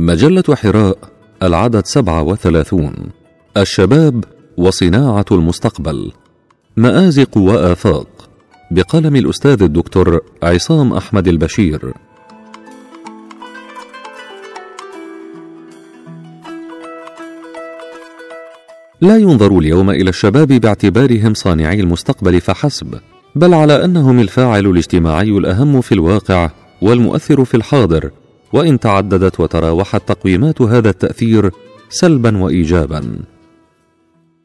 مجلة حراء العدد سبعة وثلاثون. الشباب وصناعة المستقبل. مآزق وآفاق. بقلم الأستاذ الدكتور عصام أحمد البشير. لا ينظر اليوم إلى الشباب باعتبارهم صانعي المستقبل فحسب بل على أنهم الفاعل الاجتماعي الأهم في الواقع والمؤثر في الحاضر. وإن تعددت وتراوحت تقويمات هذا التأثير سلبا وايجابا.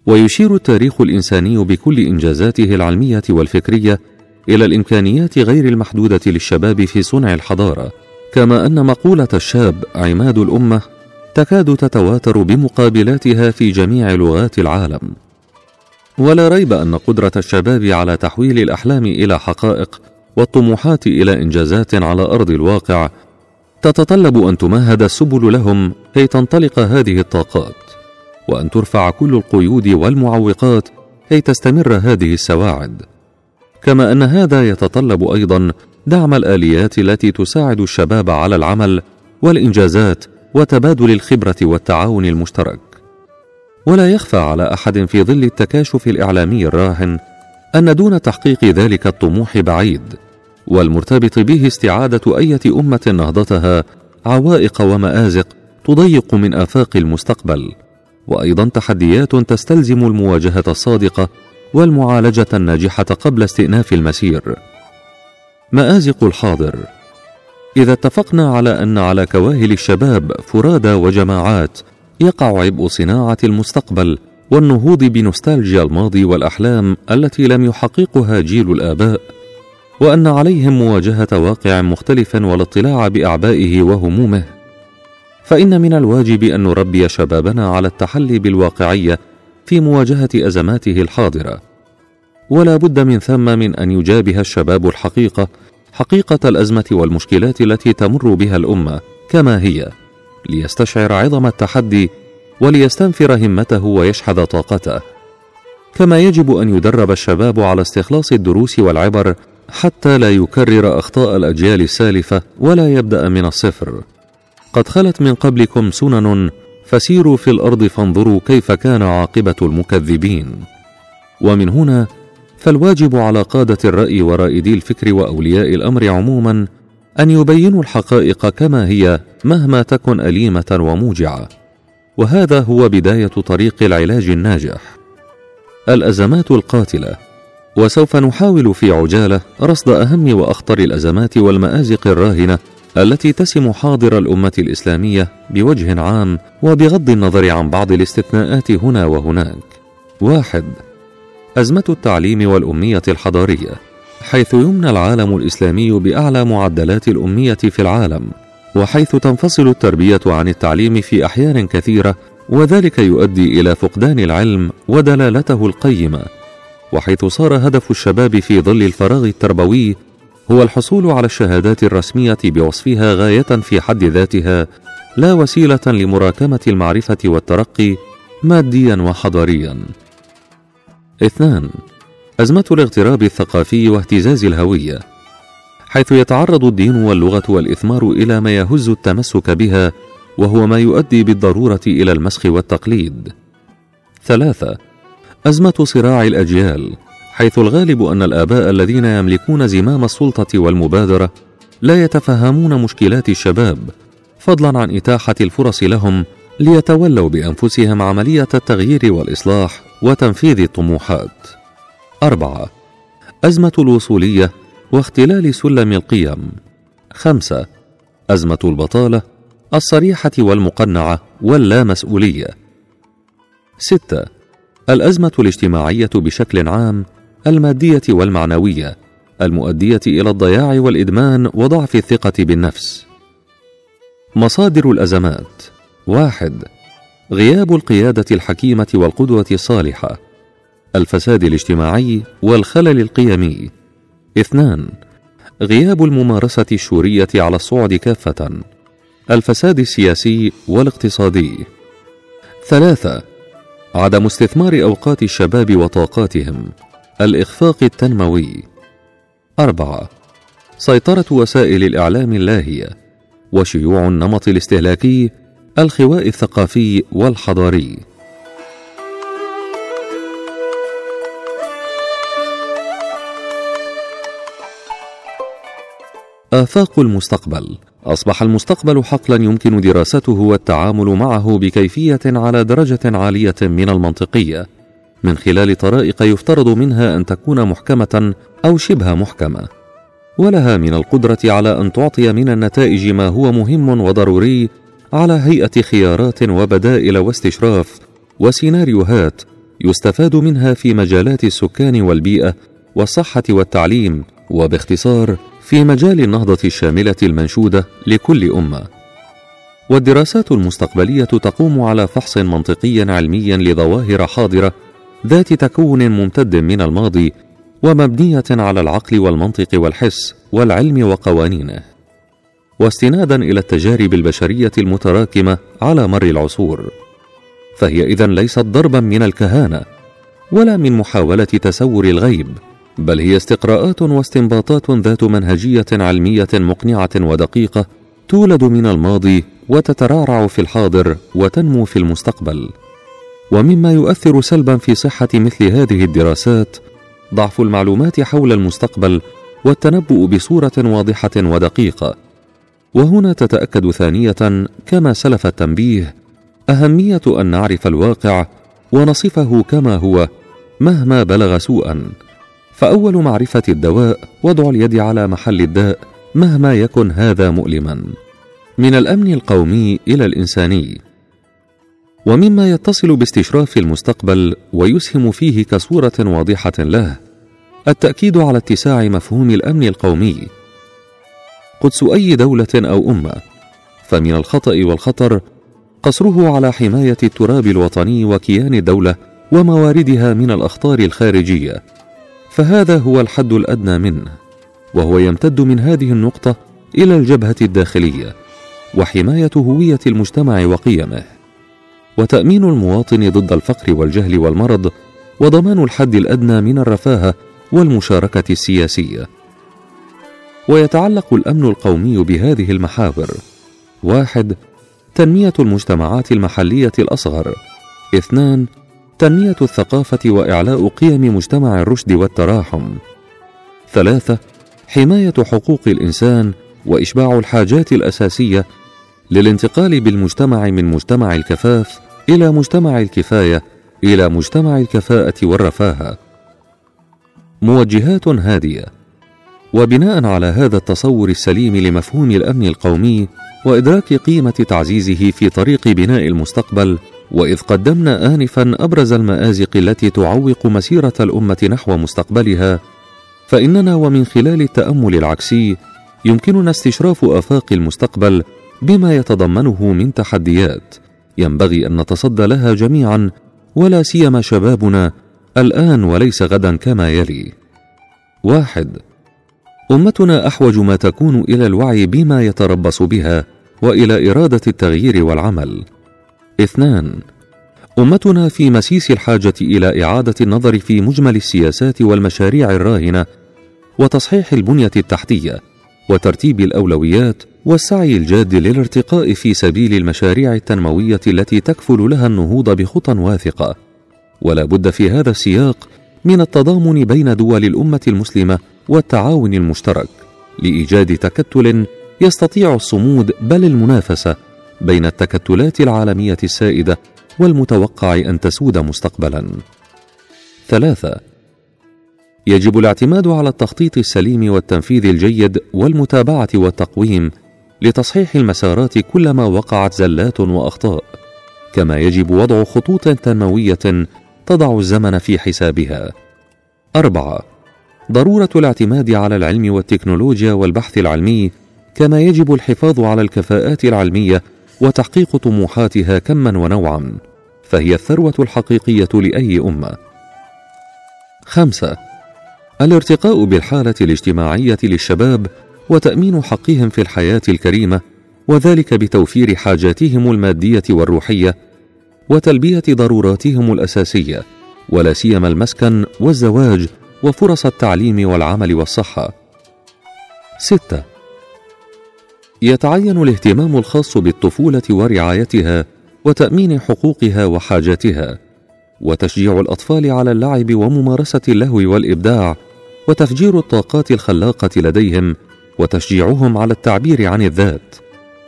ويشير التاريخ الإنساني بكل إنجازاته العلمية والفكرية إلى الإمكانيات غير المحدودة للشباب في صنع الحضارة كما أن مقولة الشاب عماد الأمة تكاد تتواتر بمقابلاتها في جميع لغات العالم. ولا ريب أن قدرة الشباب على تحويل الأحلام إلى حقائق والطموحات إلى إنجازات على أرض الواقع تتطلب أن تمهد السبل لهم كي تنطلق هذه الطاقات وأن ترفع كل القيود والمعوقات كي تستمر هذه السواعد. كما أن هذا يتطلب أيضا دعم الآليات التي تساعد الشباب على العمل والإنجازات وتبادل الخبرة والتعاون المشترك. ولا يخفى على أحد في ظل التكاشف الإعلامي الراهن أن دون تحقيق ذلك الطموح بعيد. والمرتبط به استعادة أية أمة نهضتها عوائق ومآزق تضيق من آفاق المستقبل. وأيضا تحديات تستلزم المواجهة الصادقة والمعالجة الناجحة قبل استئناف المسير. مآزق الحاضر. إذا اتفقنا على أن على كواهل الشباب فرادى وجماعات يقع عبء صناعة المستقبل والنهوض بنوستالجيا الماضي والأحلام التي لم يحققها جيل الآباء وأن عليهم مواجهة واقع مختلف والاطلاع بأعبائه وهمومه. فإن من الواجب أن نربي شبابنا على التحلي بالواقعية في مواجهة أزماته الحاضرة. ولا بد من ثم من أن يجابه الشباب الحقيقة حقيقة الأزمة والمشكلات التي تمر بها الأمة كما هي ليستشعر عظم التحدي وليستنفر همته ويشحذ طاقته. كما يجب أن يدرب الشباب على استخلاص الدروس والعبر حتى لا يكرر أخطاء الأجيال السالفة ولا يبدأ من الصفر. قد خلت من قبلكم سنن فسيروا في الأرض فانظروا كيف كان عاقبة المكذبين. ومن هنا فالواجب على قادة الرأي ورائدي الفكر وأولياء الأمر عموما أن يبينوا الحقائق كما هي مهما تكن أليمة وموجعة. وهذا هو بداية طريق العلاج الناجح. الأزمات القاتلة وسوف نحاول في عجالة رصد أهم وأخطر الأزمات والمآزق الراهنة التي تسم حاضر الأمة الإسلامية بوجه عام وبغض النظر عن بعض الاستثناءات هنا وهناك. واحد أزمة التعليم والأمية الحضارية حيث يمنى العالم الإسلامي بأعلى معدلات الأمية في العالم وحيث تنفصل التربية عن التعليم في أحيان كثيرة وذلك يؤدي إلى فقدان العلم ودلالته القيمة. وحيث صار هدف الشباب في ظل الفراغ التربوي هو الحصول على الشهادات الرسمية بوصفها غاية في حد ذاتها لا وسيلة لمراكمة المعرفة والترقي ماديا وحضاريا. اثنان أزمة الاغتراب الثقافي واهتزاز الهوية حيث يتعرض الدين واللغة والإثمار إلى ما يهز التمسك بها وهو ما يؤدي بالضرورة إلى المسخ والتقليد. ثلاثة أزمة صراع الأجيال حيث الغالب أن الآباء الذين يملكون زمام السلطة والمبادرة لا يتفهمون مشكلات الشباب فضلا عن إتاحة الفرص لهم ليتولوا بأنفسهم عملية التغيير والإصلاح وتنفيذ الطموحات. أربعة أزمة الوصولية واختلال سلم القيم. خمسة أزمة البطالة الصريحة والمقنعة واللامسؤولية. ستة الأزمة الاجتماعية بشكل عام المادية والمعنوية المؤدية إلى الضياع والإدمان وضعف الثقة بالنفس. مصادر الأزمات واحد غياب القيادة الحكيمة والقدوة الصالحة الفساد الاجتماعي والخلل القيمي. اثنان غياب الممارسة الشورية على الصعد كافة الفساد السياسي والاقتصادي. ثلاثة عدم استثمار أوقات الشباب وطاقاتهم. الإخفاق التنموي. أربعة. سيطرة وسائل الإعلام اللاهية. وشيوع النمط الاستهلاكي. الخواء الثقافي والحضاري. آفاق المستقبل. أصبح المستقبل حقلا يمكن دراسته والتعامل معه بكيفية على درجة عالية من المنطقية. من خلال طرائق يفترض منها أن تكون محكمة أو شبه محكمة. ولها من القدرة على أن تعطي من النتائج ما هو مهم وضروري على هيئة خيارات وبدائل واستشراف وسيناريوهات يستفاد منها في مجالات السكان والبيئة والصحة والتعليم. وباختصار في مجال النهضة الشاملة المنشودة لكل أمة. والدراسات المستقبلية تقوم على فحص منطقي علمي لظواهر حاضرة ذات تكون ممتد من الماضي ومبنية على العقل والمنطق والحس والعلم وقوانينه. واستنادا إلى التجارب البشرية المتراكمة على مر العصور. فهي إذا ليست ضربا من الكهانة ولا من محاولة تسور الغيب بل هي استقراءات واستنباطات ذات منهجية علمية مقنعة ودقيقة تولد من الماضي وتترعرع في الحاضر وتنمو في المستقبل. ومما يؤثر سلبا في صحة مثل هذه الدراسات ضعف المعلومات حول المستقبل والتنبؤ بصورة واضحة ودقيقة. وهنا تتأكد ثانية كما سلف التنبيه أهمية أن نعرف الواقع ونصفه كما هو مهما بلغ سوءا. فأول معرفة الدواء وضع اليد على محل الداء مهما يكن هذا مؤلما. من الأمن القومي إلى الإنساني. ومما يتصل باستشراف المستقبل ويسهم فيه كصورة واضحة له التأكيد على اتساع مفهوم الأمن القومي. قدس أي دولة أو أمة فمن الخطأ والخطر قصره على حماية التراب الوطني وكيان الدولة ومواردها من الأخطار الخارجية. فهذا هو الحد الأدنى منه وهو يمتد من هذه النقطة إلى الجبهة الداخلية وحماية هوية المجتمع وقيمه. وتأمين المواطن ضد الفقر والجهل والمرض وضمان الحد الأدنى من الرفاهة والمشاركة السياسية. ويتعلق الأمن القومي بهذه المحاور واحد تنمية المجتمعات المحلية الأصغر اثنان تنمية الثقافة وإعلاء قيم مجتمع الرشد والتراحم. ثلاثة حماية حقوق الإنسان وإشباع الحاجات الأساسية للانتقال بالمجتمع من مجتمع الكفاف إلى مجتمع الكفاية إلى مجتمع الكفاءة والرفاهة. موجهات هادية. وبناء على هذا التصور السليم لمفهوم الأمن القومي وإدراك قيمة تعزيزه في طريق بناء المستقبل وإذ قدمنا انفا أبرز المآزق التي تعوق مسيرة الأمة نحو مستقبلها فإننا ومن خلال التأمل العكسي يمكننا استشراف آفاق المستقبل بما يتضمنه من تحديات. ينبغي أن نتصدى لها جميعا ولا سيما شبابنا الآن وليس غدا كما يلي. واحد أمتنا أحوج ما تكون إلى الوعي بما يتربص بها وإلى إرادة التغيير والعمل. اثنان. أمتنا في مسيس الحاجة إلى إعادة النظر في مجمل السياسات والمشاريع الراهنة وتصحيح البنية التحتية وترتيب الأولويات والسعي الجاد للارتقاء في سبيل المشاريع التنموية التي تكفل لها النهوض بخطى واثقة. ولا بد في هذا السياق من التضامن بين دول الأمة المسلمة والتعاون المشترك لإيجاد تكتل يستطيع الصمود بل المنافسة بين التكتلات العالمية السائدة والمتوقع أن تسود مستقبلا. ثلاثة يجب الاعتماد على التخطيط السليم والتنفيذ الجيد والمتابعة والتقويم لتصحيح المسارات كلما وقعت زلات وأخطاء كما يجب وضع خطوط تنموية تضع الزمن في حسابها. أربعة ضرورة الاعتماد على العلم والتكنولوجيا والبحث العلمي كما يجب الحفاظ على الكفاءات العلمية وتحقيق طموحاتها كما ونوعا فهي الثروة الحقيقية لأي أمة. خمسة الارتقاء بالحالة الاجتماعية للشباب وتأمين حقهم في الحياة الكريمة وذلك بتوفير حاجاتهم المادية والروحية وتلبية ضروراتهم الأساسية ولا سيما المسكن والزواج وفرص التعليم والعمل والصحة. ستة يتعين الاهتمام الخاص بالطفولة ورعايتها وتأمين حقوقها وحاجاتها وتشجيع الأطفال على اللعب وممارسة اللهو والإبداع وتفجير الطاقات الخلاقة لديهم وتشجيعهم على التعبير عن الذات.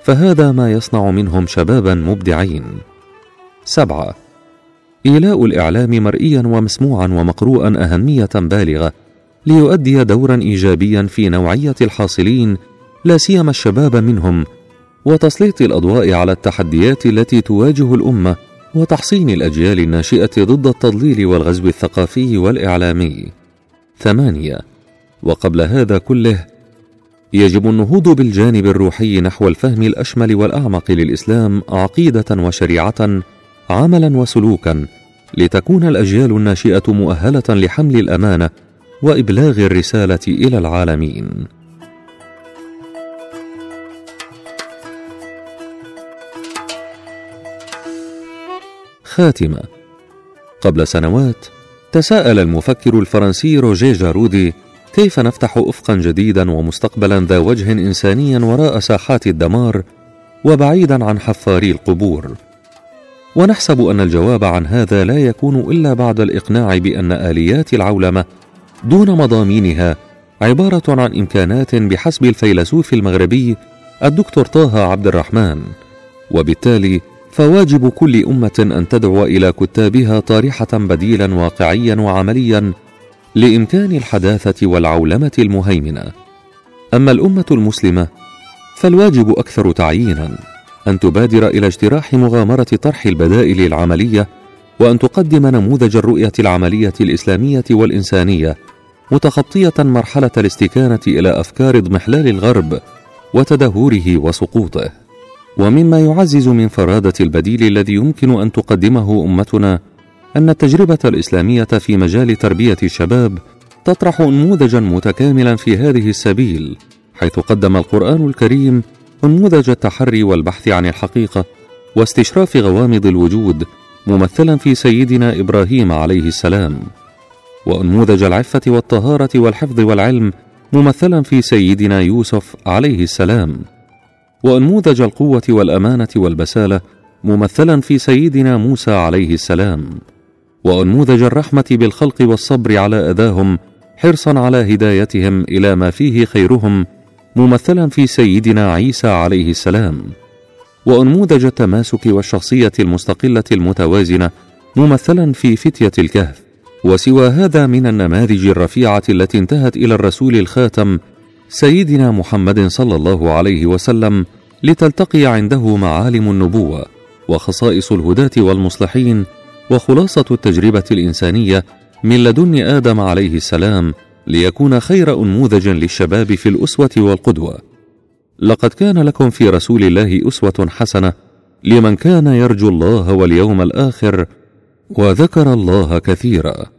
فهذا ما يصنع منهم شبابا مبدعين. سبعة. إيلاء الإعلام مرئيا ومسموعا ومقروءا أهمية بالغة ليؤدي دورا ايجابيا في نوعية الحاصلين لا سيما الشباب منهم وتسليط الأضواء على التحديات التي تواجه الأمة وتحصين الأجيال الناشئة ضد التضليل والغزو الثقافي والإعلامي. ثمانية وقبل هذا كله يجب النهوض بالجانب الروحي نحو الفهم الأشمل والأعمق للإسلام عقيدة وشريعة عملا وسلوكا لتكون الأجيال الناشئة مؤهلة لحمل الأمانة وإبلاغ الرسالة إلى العالمين. خاتمه قبل سنوات تساءل المفكر الفرنسي روجيه جارودي كيف نفتح افقا جديدا ومستقبلا ذا وجه انساني وراء ساحات الدمار وبعيدا عن حفاري القبور. ونحسب أن الجواب عن هذا لا يكون إلا بعد الإقناع بأن آليات العولمة دون مضامينها عبارة عن إمكانات بحسب الفيلسوف المغربي الدكتور طه عبد الرحمن. وبالتالي فواجب كل أمة أن تدعو إلى كتابها طارحة بديلا واقعيا وعمليا لإمكان الحداثة والعولمة المهيمنة. أما الأمة المسلمة فالواجب أكثر تعيينا أن تبادر إلى اجتراح مغامرة طرح البدائل العملية وأن تقدم نموذج الرؤية العملية الإسلامية والإنسانية متخطية مرحلة الاستكانة إلى أفكار اضمحلال الغرب وتدهوره وسقوطه. ومما يعزز من فرادة البديل الذي يمكن أن تقدمه أمتنا أن التجربة الإسلامية في مجال تربية الشباب تطرح نموذجا متكاملا في هذه السبيل حيث قدم القرآن الكريم نموذج التحري والبحث عن الحقيقة واستشراف غوامض الوجود ممثلا في سيدنا إبراهيم عليه السلام. وانموذج العفة والطهارة والحفظ والعلم ممثلا في سيدنا يوسف عليه السلام. وانموذج القوة والأمانة والبسالة ممثلا في سيدنا موسى عليه السلام. وانموذج الرحمة بالخلق والصبر على أذاهم حرصا على هدايتهم إلى ما فيه خيرهم ممثلا في سيدنا عيسى عليه السلام. وانموذج التماسك والشخصية المستقلة المتوازنة ممثلا في فتية الكهف. وسوى هذا من النماذج الرفيعة التي انتهت إلى الرسول الخاتم سيدنا محمد صلى الله عليه وسلم لتلتقي عنده معالم النبوة وخصائص الهداة والمصلحين وخلاصة التجربة الإنسانية من لدن آدم عليه السلام ليكون خير أنموذج للشباب في الأسوة والقدوة. لقد كان لكم في رسول الله أسوة حسنة لمن كان يرجو الله واليوم الآخر وذكر الله كثيرا.